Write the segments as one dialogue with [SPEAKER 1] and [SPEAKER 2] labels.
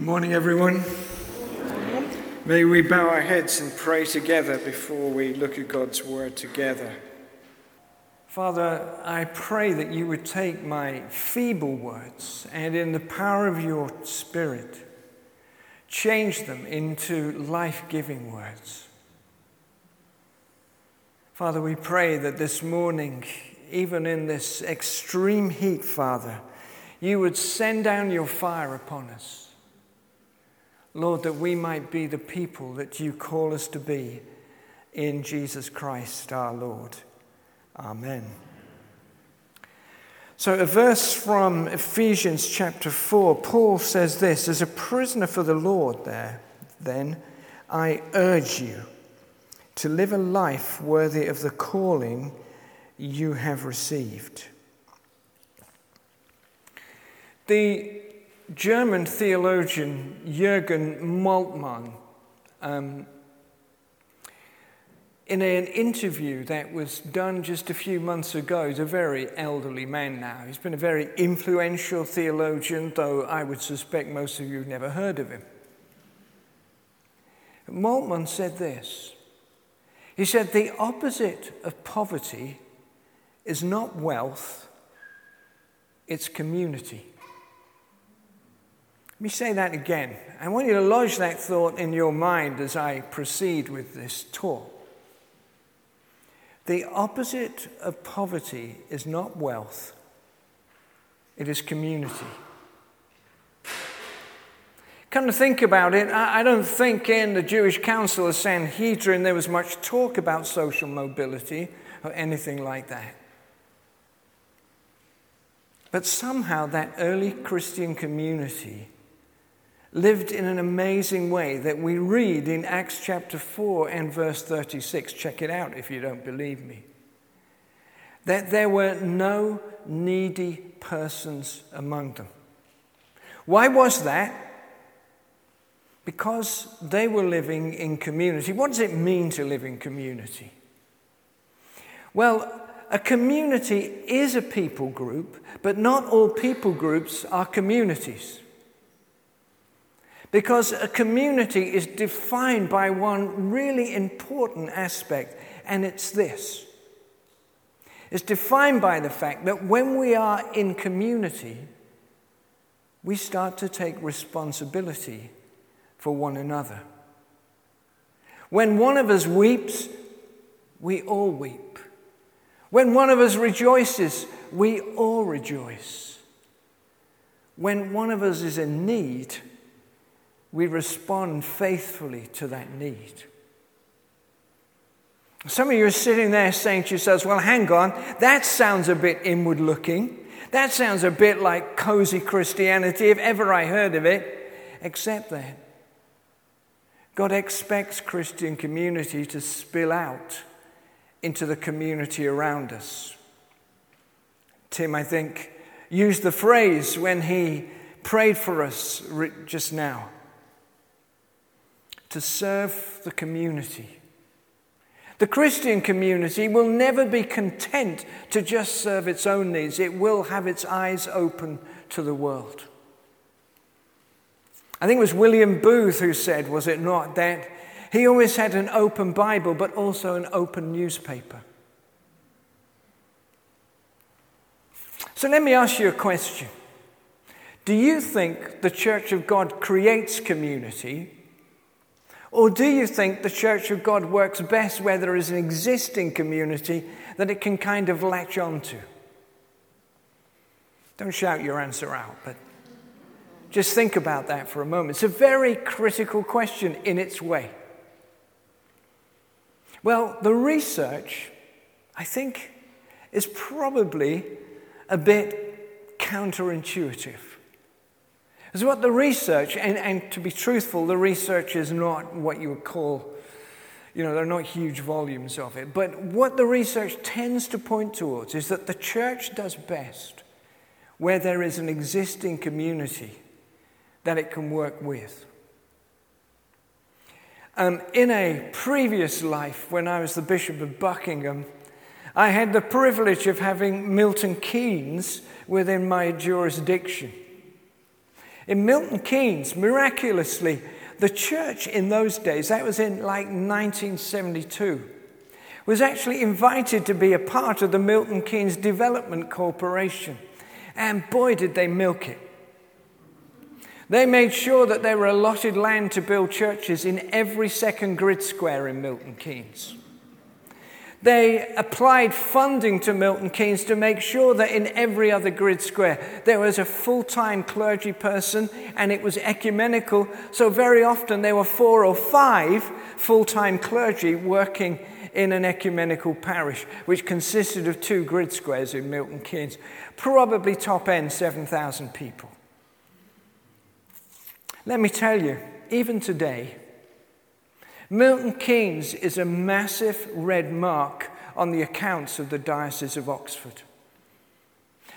[SPEAKER 1] Good morning, everyone. May we bow our heads and pray together before we look at God's word together. Father, I pray that you would take my feeble words and, in the power of your Spirit, change them into life giving words. Father, we pray that this morning, even in this extreme heat, Father, you would send down your fire upon us. Lord, that we might be the people that you call us to be in Jesus Christ our Lord. Amen. So, a verse from Ephesians chapter 4, Paul says this As a prisoner for the Lord, there, then, I urge you to live a life worthy of the calling you have received. The German theologian Jürgen Moltmann, um, in an interview that was done just a few months ago, he's a very elderly man now. He's been a very influential theologian, though I would suspect most of you have never heard of him. Moltmann said this He said, The opposite of poverty is not wealth, it's community. Let me say that again. I want you to lodge that thought in your mind as I proceed with this talk. The opposite of poverty is not wealth, it is community. Come to think about it, I don't think in the Jewish Council of Sanhedrin there was much talk about social mobility or anything like that. But somehow that early Christian community lived in an amazing way that we read in Acts chapter 4 and verse 36. Check it out if you don't believe me. That there were no needy persons among them. Why was that? Because they were living in community. What does it mean to live in community? Well, a community is a people group, but not all people groups are communities. Because a community is defined by one really important aspect, and it's this it's defined by the fact that when we are in community, we start to take responsibility for one another. When one of us weeps, we all weep. When one of us rejoices, we all rejoice. When one of us is in need, we respond faithfully to that need. Some of you are sitting there saying to yourselves, well, hang on, that sounds a bit inward looking. That sounds a bit like cozy Christianity, if ever I heard of it. Except that God expects Christian community to spill out into the community around us. Tim, I think, used the phrase when he prayed for us just now to serve the community. The Christian community will never be content to just serve its own needs, it will have its eyes open to the world. I think it was William Booth who said, was it not, that he always had an open Bible but also an open newspaper. So let me ask you a question. Do you think the Church of God creates community or do you think the Church of God works best where there is an existing community that it can kind of latch onto? Don't shout your answer out, but just think about that for a moment. It's a very critical question in its way. Well, the research, I think, is probably a bit counterintuitive. Is what the research, and, and to be truthful, the research is not what you would call, you know, there are not huge volumes of it. But what the research tends to point towards is that the church does best where there is an existing community that it can work with. Um, in a previous life, when I was the Bishop of Buckingham, I had the privilege of having Milton Keynes within my jurisdiction. In Milton Keynes, miraculously, the church in those days, that was in like 1972, was actually invited to be a part of the Milton Keynes Development Corporation. And boy, did they milk it. They made sure that there were allotted land to build churches in every second grid square in Milton Keynes. They applied funding to Milton Keynes to make sure that in every other grid square there was a full time clergy person and it was ecumenical. So, very often there were four or five full time clergy working in an ecumenical parish, which consisted of two grid squares in Milton Keynes, probably top end 7,000 people. Let me tell you, even today, Milton Keynes is a massive red mark on the accounts of the Diocese of Oxford.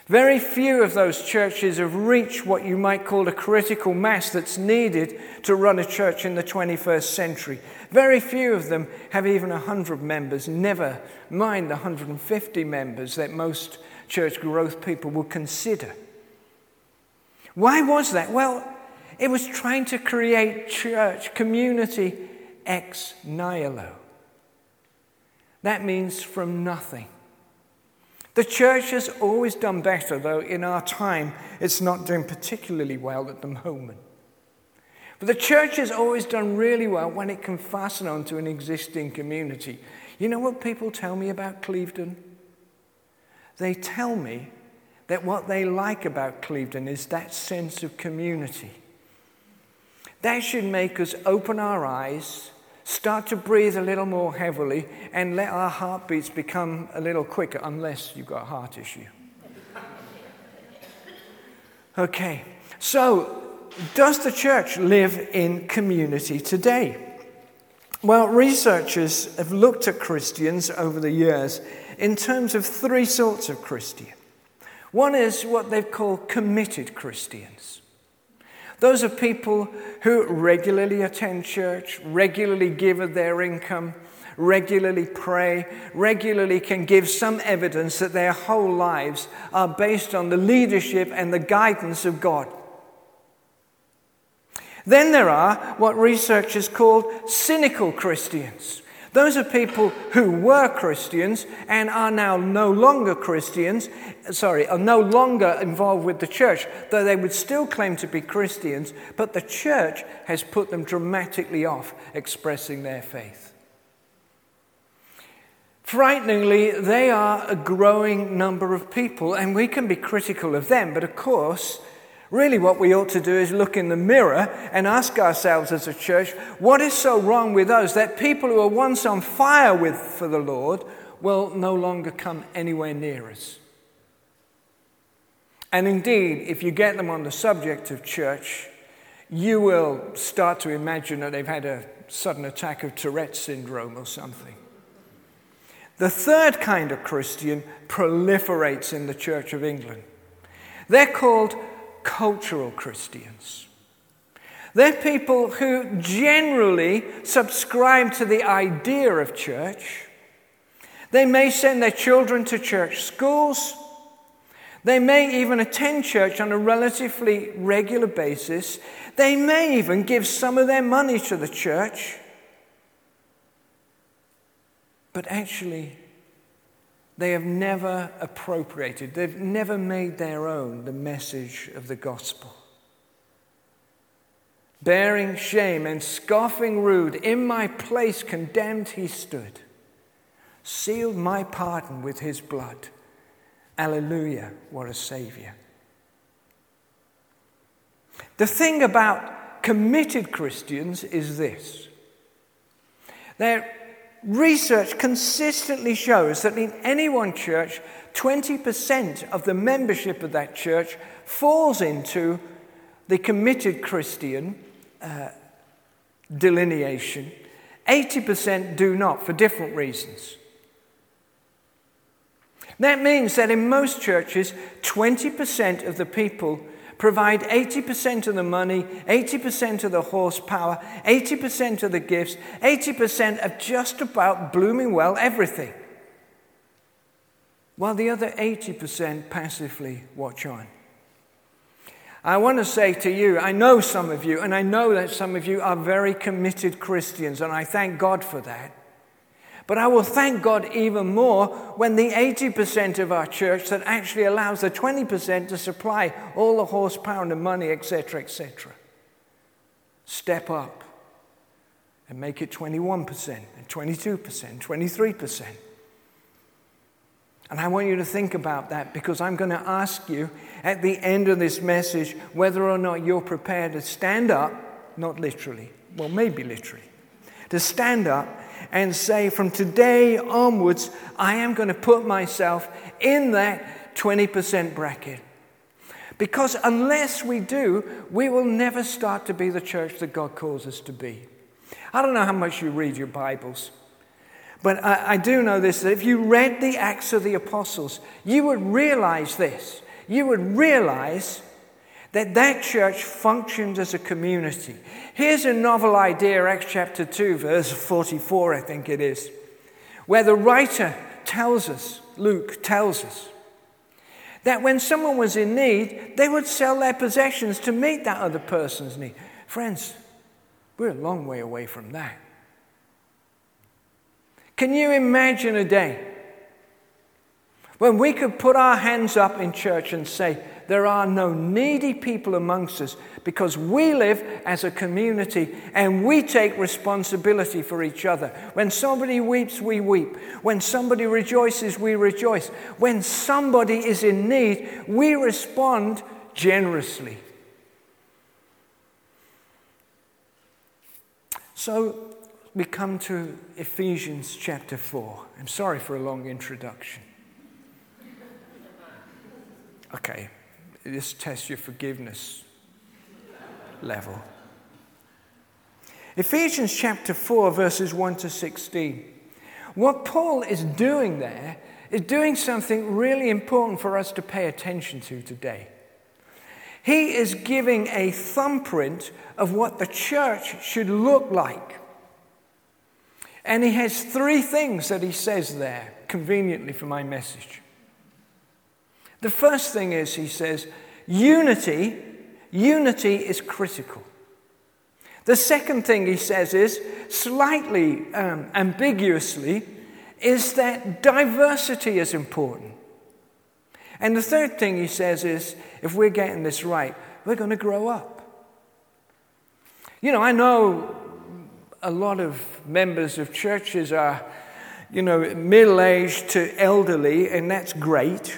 [SPEAKER 1] Very few of those churches have reached what you might call a critical mass that's needed to run a church in the 21st century. Very few of them have even 100 members, never mind the 150 members that most church growth people would consider. Why was that? Well, it was trying to create church community ex nihilo. That means from nothing. The church has always done better, though in our time it's not doing particularly well at the moment. But the church has always done really well when it can fasten onto an existing community. You know what people tell me about Clevedon? They tell me that what they like about Clevedon is that sense of community. That should make us open our eyes Start to breathe a little more heavily and let our heartbeats become a little quicker, unless you've got a heart issue. Okay, so does the church live in community today? Well, researchers have looked at Christians over the years in terms of three sorts of Christian. One is what they've called committed Christians. Those are people who regularly attend church, regularly give of their income, regularly pray, regularly can give some evidence that their whole lives are based on the leadership and the guidance of God. Then there are what researchers call cynical Christians. Those are people who were Christians and are now no longer Christians, sorry, are no longer involved with the church, though they would still claim to be Christians, but the church has put them dramatically off expressing their faith. Frighteningly, they are a growing number of people, and we can be critical of them, but of course, Really, what we ought to do is look in the mirror and ask ourselves as a church what is so wrong with us that people who are once on fire with for the Lord will no longer come anywhere near us. And indeed, if you get them on the subject of church, you will start to imagine that they've had a sudden attack of Tourette's syndrome or something. The third kind of Christian proliferates in the Church of England. They're called cultural Christians. They're people who generally subscribe to the idea of church. They may send their children to church schools. They may even attend church on a relatively regular basis. They may even give some of their money to the church. But actually, they have never appropriated, they've never made their own the message of the gospel. Bearing shame and scoffing rude, in my place condemned he stood, sealed my pardon with his blood. Alleluia, what a Savior. The thing about committed Christians is this they're research consistently shows that in any one church, 20% of the membership of that church falls into the committed Christian uh, delineation. 80% do not for different reasons. That means that in most churches, 20% of the people provide 80% of the money, 80% of the horsepower, 80% of the gifts, 80% of just about blooming well everything. While the other 80% passively watch on. I want to say to you, I know some of you, and I know that some of you are very committed Christians, and I thank God for that. But I will thank God even more when the 80% of our church that actually allows the 20% to supply all the horsepower and the money, etc., etc., step up and make it 21% and 22%, 23%. And I want you to think about that because I'm going to ask you at the end of this message whether or not you're prepared to stand up, not literally, well, maybe literally, to stand up and say, from today onwards, I am going to put myself in that 20% bracket. Because unless we do, we will never start to be the church that God calls us to be. I don't know how much you read your Bibles. But I, I do know this that if you read the Acts of the Apostles, you would realize this. You would realize that that church functioned as a community. Here's a novel idea, Acts chapter 2, verse 44, I think it is, where the writer tells us, Luke tells us, that when someone was in need, they would sell their possessions to meet that other person's need. Friends, we're a long way away from that. Can you imagine a day when we could put our hands up in church and say, There are no needy people amongst us because we live as a community and we take responsibility for each other. When somebody weeps, we weep. When somebody rejoices, we rejoice. When somebody is in need, we respond generously. So, we come to Ephesians chapter 4. I'm sorry for a long introduction. Okay, this tests your forgiveness level. Ephesians chapter 4, verses 1 to 16. What Paul is doing there is doing something really important for us to pay attention to today. He is giving a thumbprint of what the church should look like. And he has three things that he says there, conveniently for my message. The first thing is, he says, unity, unity is critical. The second thing he says is, slightly um, ambiguously, is that diversity is important. And the third thing he says is, if we're getting this right, we're going to grow up. You know, I know a lot of members of churches are, you know, middle aged to elderly, and that's great.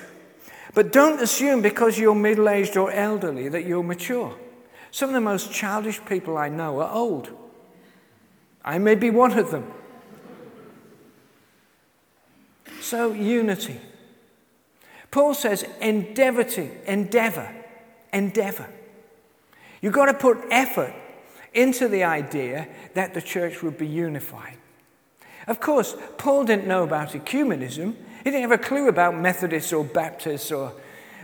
[SPEAKER 1] But don't assume because you're middle aged or elderly that you're mature. Some of the most childish people I know are old. I may be one of them. So, unity. Paul says, endeavor to, endeavor, endeavor. You've got to put effort into the idea that the church would be unified. Of course, Paul didn't know about ecumenism. He didn't have a clue about Methodists or Baptists or,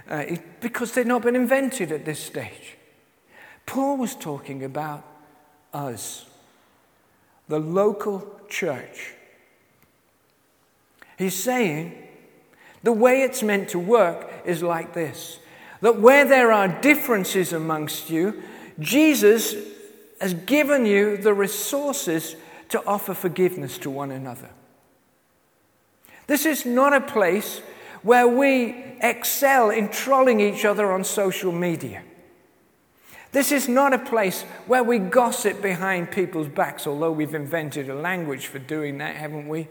[SPEAKER 1] uh, because they'd not been invented at this stage. Paul was talking about us, the local church. He's saying the way it's meant to work is like this that where there are differences amongst you, Jesus has given you the resources to offer forgiveness to one another. This is not a place where we excel in trolling each other on social media. This is not a place where we gossip behind people's backs, although we've invented a language for doing that, haven't we?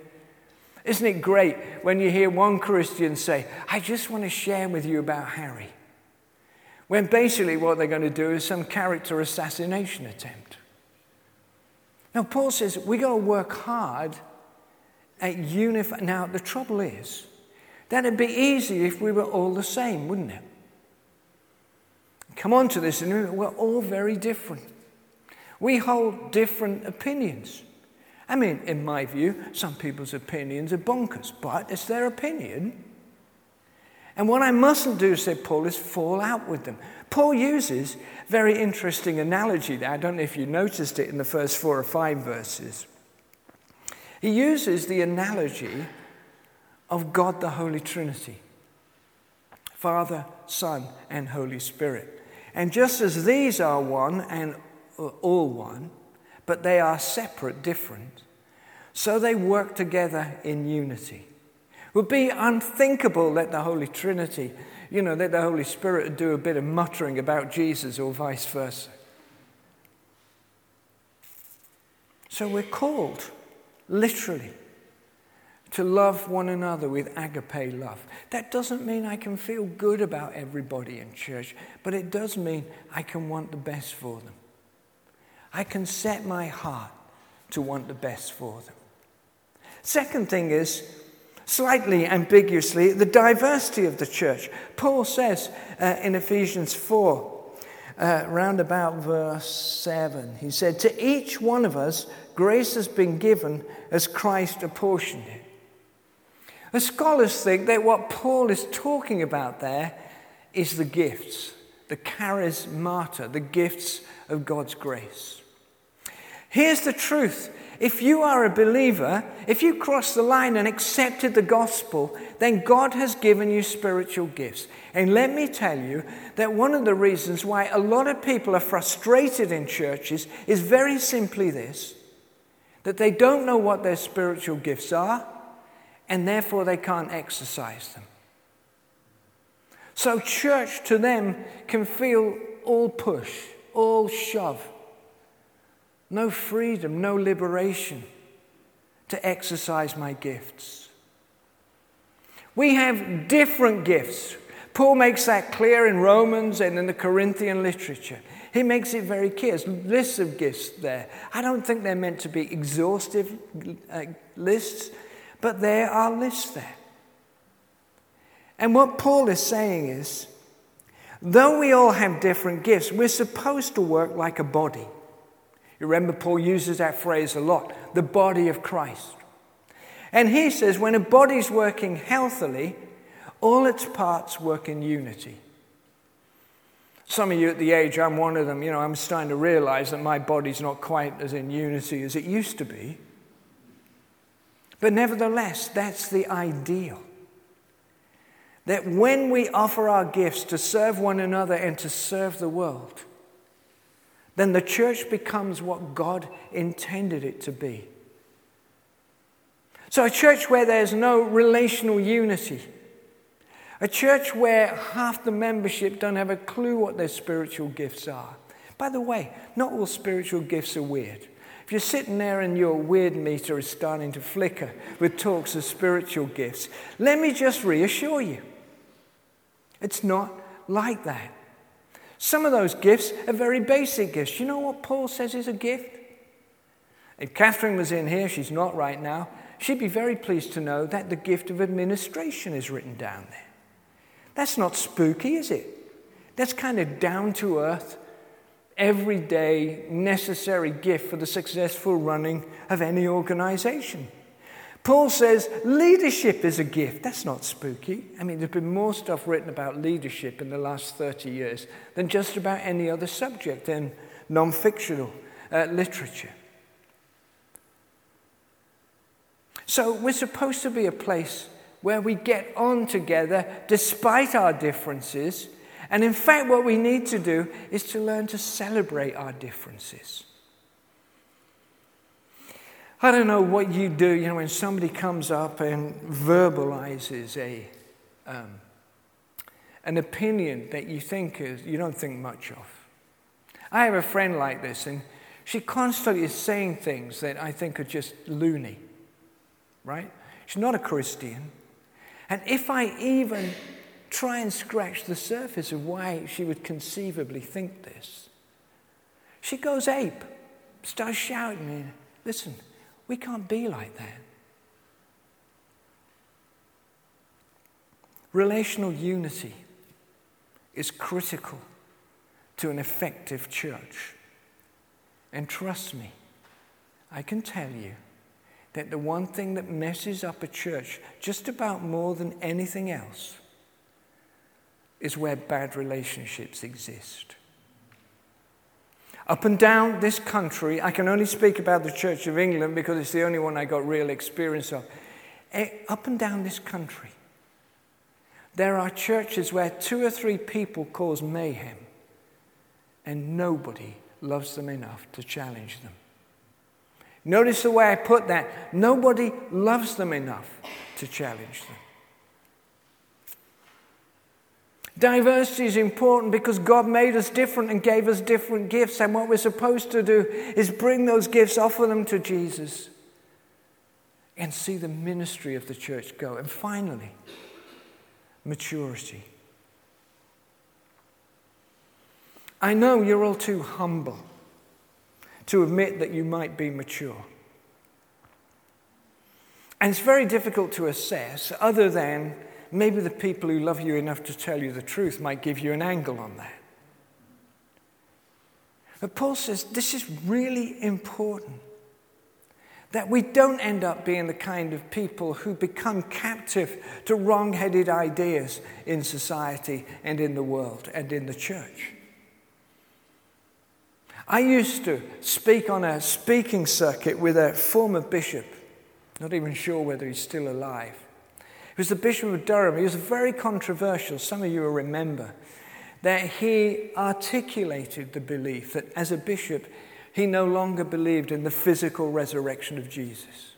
[SPEAKER 1] Isn't it great when you hear one Christian say, I just want to share with you about Harry? when basically what they're going to do is some character assassination attempt. Now, Paul says we've got to work hard Now, the trouble is, that'd be easy if we were all the same, wouldn't it? Come on to this, and we're all very different. We hold different opinions. I mean, in my view, some people's opinions are bonkers, but it's their opinion. And what I mustn't do, said Paul, is fall out with them. Paul uses very interesting analogy there. I don't know if you noticed it in the first four or five verses. He uses the analogy of God the Holy Trinity Father, Son, and Holy Spirit. And just as these are one and all one, but they are separate, different, so they work together in unity. It would be unthinkable that the Holy Trinity, you know, that the Holy Spirit would do a bit of muttering about Jesus or vice versa. So we're called, literally, to love one another with agape love. That doesn't mean I can feel good about everybody in church, but it does mean I can want the best for them. I can set my heart to want the best for them. Second thing is, slightly ambiguously, the diversity of the church. Paul says uh, in Ephesians 4, uh, round about verse 7, he said, To each one of us, grace has been given as Christ apportioned it. The scholars think that what Paul is talking about there is the gifts, the charismata, the gifts of God's grace. Here's the truth. If you are a believer, if you cross the line and accepted the gospel, then God has given you spiritual gifts. And let me tell you that one of the reasons why a lot of people are frustrated in churches is very simply this that they don't know what their spiritual gifts are and therefore they can't exercise them. So, church to them can feel all push, all shove, no freedom, no liberation to exercise my gifts. We have different gifts. Paul makes that clear in Romans and in the Corinthian literature. He makes it very clear. There's lists of gifts there. I don't think they're meant to be exhaustive uh, lists. But there are lists there. And what Paul is saying is though we all have different gifts, we're supposed to work like a body. You remember, Paul uses that phrase a lot the body of Christ. And he says when a body's working healthily, all its parts work in unity. Some of you at the age I'm one of them, you know, I'm starting to realize that my body's not quite as in unity as it used to be. But nevertheless, that's the ideal. That when we offer our gifts to serve one another and to serve the world, then the church becomes what God intended it to be. So, a church where there's no relational unity, a church where half the membership don't have a clue what their spiritual gifts are. By the way, not all spiritual gifts are weird. If you're sitting there and your weird meter is starting to flicker with talks of spiritual gifts, let me just reassure you it's not like that. Some of those gifts are very basic gifts. You know what Paul says is a gift? If Catherine was in here, she's not right now, she'd be very pleased to know that the gift of administration is written down there. That's not spooky, is it? That's kind of down to earth, everyday, necessary gift for the successful running of any organization. Paul says leadership is a gift. That's not spooky. I mean, there's been more stuff written about leadership in the last 30 years than just about any other subject in non fictional uh, literature. So, we're supposed to be a place where we get on together despite our differences and in fact, what we need to do is to learn to celebrate our differences. I don't know what you do, you know, when somebody comes up and verbalizes a, um, an opinion that you think is, you don't think much of. I have a friend like this, and she constantly is saying things that I think are just loony, right? She's not a Christian. And if I even try and scratch the surface of why she would conceivably think this. She goes ape, starts shouting, Listen, we can't be like that. Relational unity is critical to an effective church. And trust me, I can tell you that the one thing that messes up a church just about more than anything else is where bad relationships exist. Up and down this country, I can only speak about the Church of England because it's the only one I got real experience of. Eh, up and down this country, there are churches where two or three people cause mayhem and nobody loves them enough to challenge them. Notice the way I put that. Nobody loves them enough to challenge them. Diversity is important because God made us different and gave us different gifts. And what we're supposed to do is bring those gifts, offer them to Jesus, and see the ministry of the church go. And finally, maturity. I know you're all too humble to admit that you might be mature. And it's very difficult to assess, other than maybe the people who love you enough to tell you the truth might give you an angle on that. But Paul says this is really important that we don't end up being the kind of people who become captive to wrong headed ideas in society and in the world and in the church. I used to speak on a speaking circuit with a former bishop, not even sure whether he's still alive. Was the Bishop of Durham. He was very controversial. Some of you will remember that he articulated the belief that as a bishop, he no longer believed in the physical resurrection of Jesus.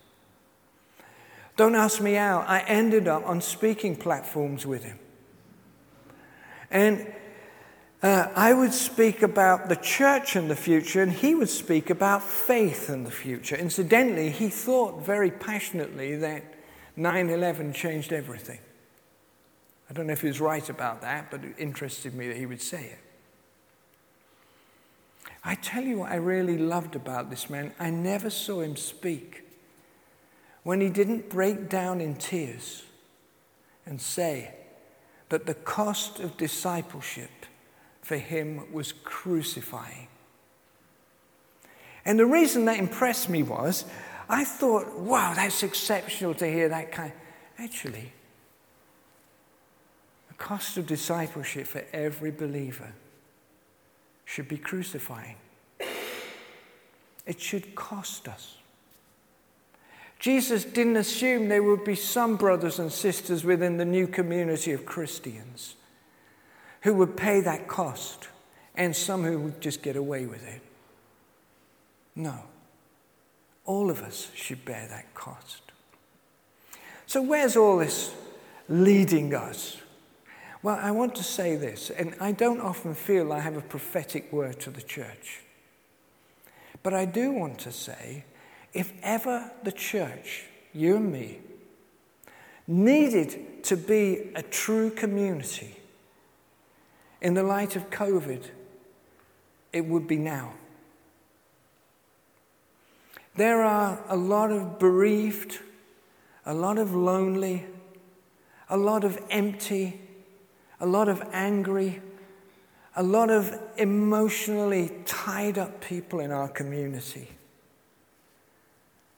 [SPEAKER 1] Don't ask me how. I ended up on speaking platforms with him. And uh, I would speak about the church in the future, and he would speak about faith in the future. Incidentally, he thought very passionately that 9 11 changed everything. I don't know if he was right about that, but it interested me that he would say it. I tell you what I really loved about this man. I never saw him speak when he didn't break down in tears and say that the cost of discipleship for him was crucifying. And the reason that impressed me was I thought, wow, that's exceptional to hear that kind. Actually, the cost of discipleship for every believer should be crucifying. It should cost us. Jesus didn't assume there would be some brothers and sisters within the new community of Christians who would pay that cost and some who would just get away with it. No. All of us should bear that cost. So, where's all this leading us? Well, I want to say this, and I don't often feel I have a prophetic word to the church. But I do want to say if ever the church, you and me, needed to be a true community in the light of COVID, it would be now. There are a lot of bereaved, a lot of lonely, a lot of empty, a lot of angry, a lot of emotionally tied up people in our community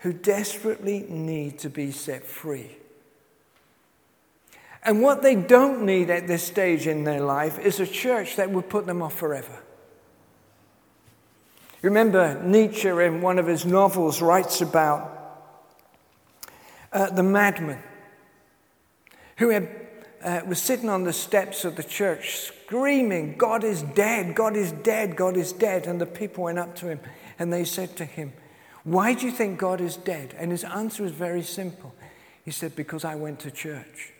[SPEAKER 1] who desperately need to be set free. And what they don't need at this stage in their life is a church that would put them off forever. Remember, Nietzsche, in one of his novels, writes about uh, the madman who had, uh, was sitting on the steps of the church screaming, God is dead, God is dead, God is dead. And the people went up to him and they said to him, Why do you think God is dead? And his answer was very simple. He said, Because I went to church.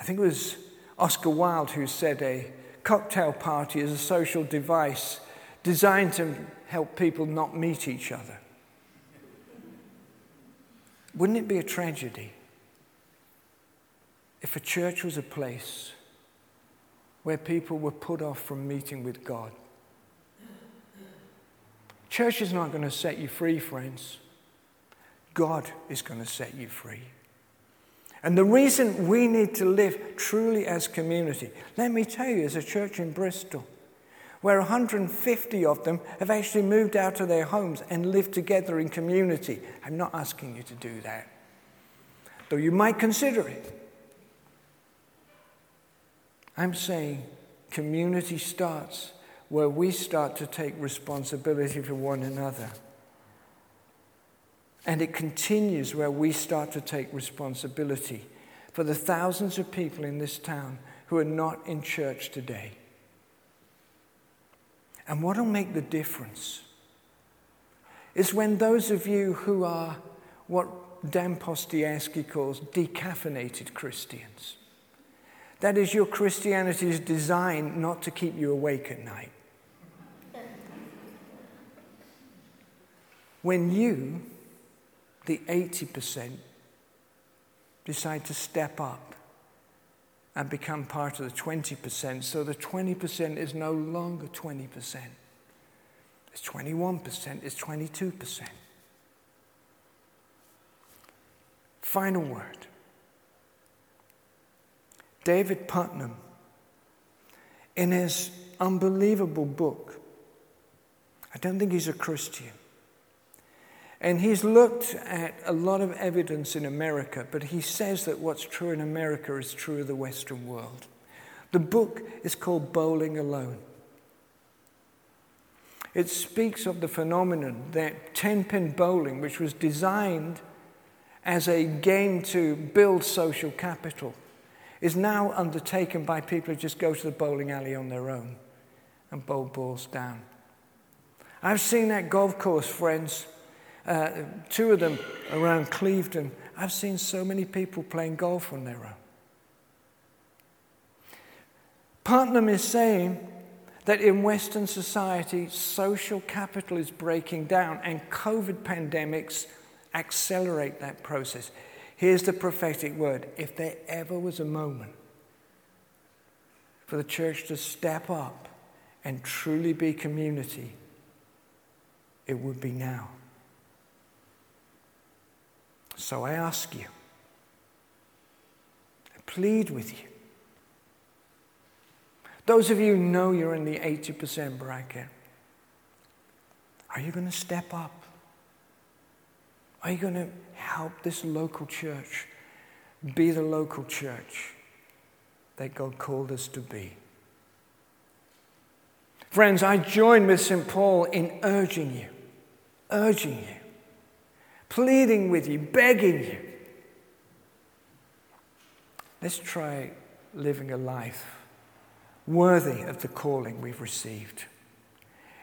[SPEAKER 1] I think it was Oscar Wilde who said a cocktail party is a social device designed to help people not meet each other. Wouldn't it be a tragedy if a church was a place where people were put off from meeting with God? Church is not going to set you free, friends. God is going to set you free. And the reason we need to live truly as community, let me tell you, is a church in Bristol, where 150 of them have actually moved out of their homes and lived together in community. I'm not asking you to do that, though you might consider it. I'm saying community starts where we start to take responsibility for one another. And it continues where we start to take responsibility for the thousands of people in this town who are not in church today. And what will make the difference is when those of you who are what Dan Posterski calls decaffeinated Christians. That is, your Christianity is designed not to keep you awake at night. When you, the 80%, decide to step up and become part of the 20%, so the 20% is no longer 20%. It's 21%, it's 22%. Final word. David Putnam, in his unbelievable book, I don't think he's a Christian. And he's looked at a lot of evidence in America, but he says that what's true in America is true of the Western world. The book is called Bowling Alone. It speaks of the phenomenon that 10 pin bowling, which was designed as a game to build social capital is now undertaken by people who just go to the bowling alley on their own and bowl balls down. I've seen that golf course, friends, uh, two of them around Clevedon. I've seen so many people playing golf on their own. Putnam is saying that in Western society, social capital is breaking down and COVID pandemics accelerate that process. Here's the prophetic word. If there ever was a moment for the church to step up and truly be community, it would be now. So I ask you, I plead with you. Those of you who know you're in the 80% bracket, are you going to step up? Are you going to help this local church be the local church that God called us to be? Friends, I join with St. Paul in urging you, urging you, pleading with you, begging you. Let's try living a life worthy of the calling we've received.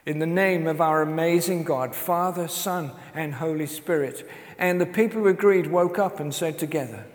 [SPEAKER 1] In the name of our amazing God, Father, Son, and Holy Spirit. And the people who agreed woke up and said together,